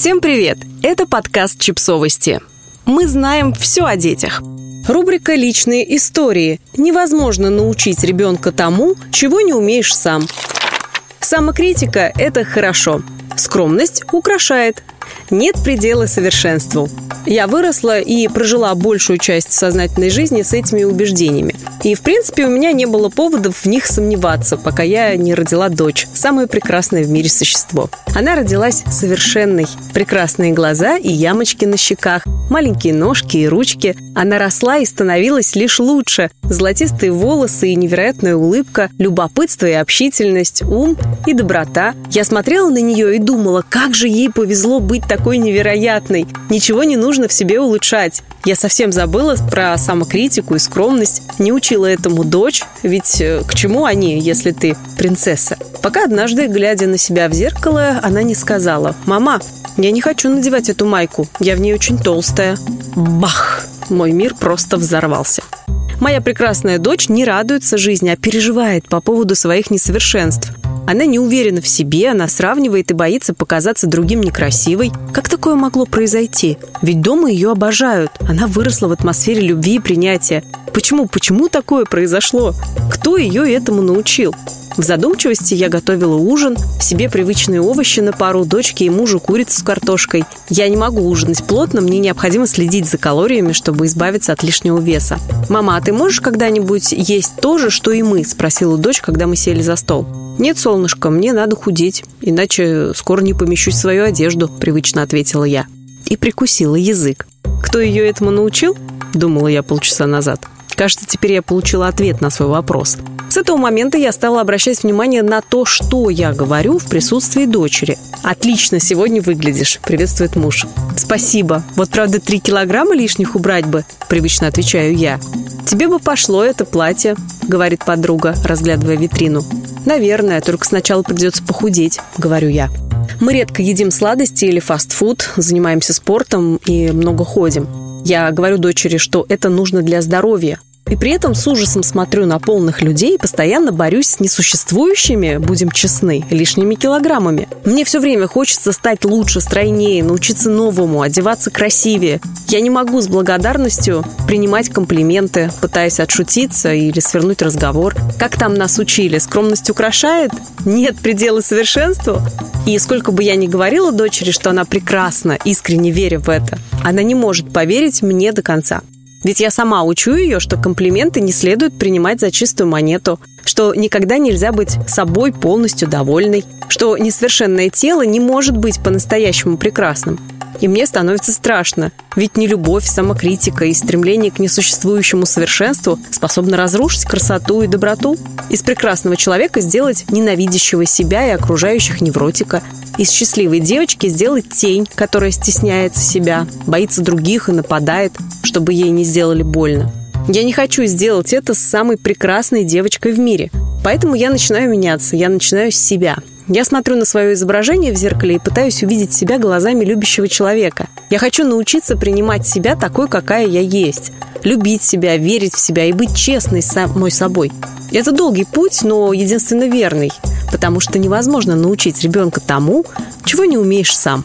Всем привет! Это подкаст «Чипсовости». Мы знаем все о детях. Рубрика «Личные истории». Невозможно научить ребенка тому, чего не умеешь сам. Самокритика – это хорошо. Скромность украшает. Нет предела совершенству. Я выросла и прожила большую часть сознательной жизни с этими убеждениями. И, в принципе, у меня не было поводов в них сомневаться, пока я не родила дочь, самое прекрасное в мире существо. Она родилась совершенной. Прекрасные глаза и ямочки на щеках, маленькие ножки и ручки. Она росла и становилась лишь лучше. Золотистые волосы и невероятная улыбка, любопытство и общительность, ум и доброта. Я смотрела на нее и думала, как же ей повезло быть такой невероятной. Ничего не нужно в себе улучшать. Я совсем забыла про самокритику и скромность, не учила этому дочь, ведь э, к чему они, если ты принцесса? Пока однажды, глядя на себя в зеркало, она не сказала «Мама, я не хочу надевать эту майку, я в ней очень толстая». Бах! Мой мир просто взорвался. Моя прекрасная дочь не радуется жизни, а переживает по поводу своих несовершенств. Она не уверена в себе, она сравнивает и боится показаться другим некрасивой. Как такое могло произойти? Ведь дома ее обожают. Она выросла в атмосфере любви и принятия. Почему? Почему такое произошло? Кто ее этому научил? В задумчивости я готовила ужин, себе привычные овощи на пару, дочке и мужу курицу с картошкой. Я не могу ужинать плотно, мне необходимо следить за калориями, чтобы избавиться от лишнего веса. «Мама, а ты можешь когда-нибудь есть то же, что и мы?» – спросила дочь, когда мы сели за стол. «Нет, солнышко, мне надо худеть, иначе скоро не помещусь в свою одежду», – привычно ответила я. И прикусила язык. «Кто ее этому научил?» – думала я полчаса назад. Кажется, теперь я получила ответ на свой вопрос. С этого момента я стала обращать внимание на то, что я говорю в присутствии дочери. «Отлично сегодня выглядишь», — приветствует муж. «Спасибо. Вот, правда, три килограмма лишних убрать бы», — привычно отвечаю я. «Тебе бы пошло это платье», — говорит подруга, разглядывая витрину. «Наверное, только сначала придется похудеть», — говорю я. Мы редко едим сладости или фастфуд, занимаемся спортом и много ходим. Я говорю дочери, что это нужно для здоровья, и при этом с ужасом смотрю на полных людей и постоянно борюсь с несуществующими, будем честны, лишними килограммами. Мне все время хочется стать лучше, стройнее, научиться новому, одеваться красивее. Я не могу с благодарностью принимать комплименты, пытаясь отшутиться или свернуть разговор. Как там нас учили? Скромность украшает? Нет предела совершенству? И сколько бы я ни говорила дочери, что она прекрасна, искренне веря в это, она не может поверить мне до конца. Ведь я сама учу ее, что комплименты не следует принимать за чистую монету, что никогда нельзя быть собой полностью довольной, что несовершенное тело не может быть по-настоящему прекрасным. И мне становится страшно, ведь не любовь, самокритика и стремление к несуществующему совершенству способны разрушить красоту и доброту. Из прекрасного человека сделать ненавидящего себя и окружающих невротика. Из счастливой девочки сделать тень, которая стесняется себя, боится других и нападает, чтобы ей не сделали больно. Я не хочу сделать это с самой прекрасной девочкой в мире. Поэтому я начинаю меняться, я начинаю с себя – я смотрю на свое изображение в зеркале и пытаюсь увидеть себя глазами любящего человека. Я хочу научиться принимать себя такой, какая я есть. Любить себя, верить в себя и быть честной с самой собой. Это долгий путь, но единственно верный, потому что невозможно научить ребенка тому, чего не умеешь сам.